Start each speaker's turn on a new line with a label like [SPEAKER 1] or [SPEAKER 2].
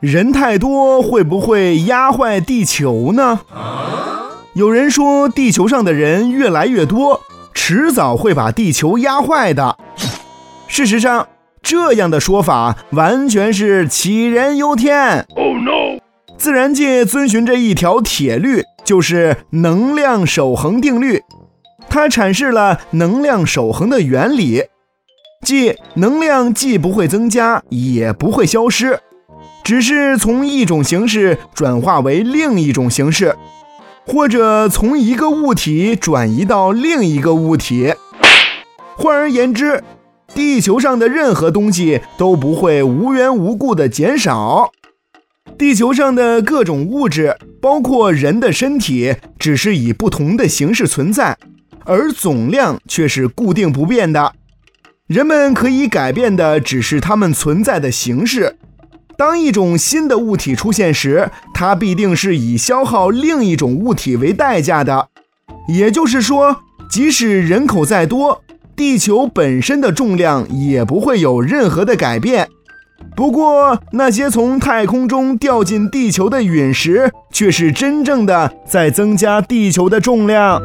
[SPEAKER 1] 人太多会不会压坏地球呢？有人说，地球上的人越来越多，迟早会把地球压坏的。事实上，这样的说法完全是杞人忧天。Oh no！自然界遵循着一条铁律，就是能量守恒定律。它阐释了能量守恒的原理，即能量既不会增加，也不会消失。只是从一种形式转化为另一种形式，或者从一个物体转移到另一个物体。换而言之，地球上的任何东西都不会无缘无故的减少。地球上的各种物质，包括人的身体，只是以不同的形式存在，而总量却是固定不变的。人们可以改变的只是它们存在的形式。当一种新的物体出现时，它必定是以消耗另一种物体为代价的。也就是说，即使人口再多，地球本身的重量也不会有任何的改变。不过，那些从太空中掉进地球的陨石，却是真正的在增加地球的重量。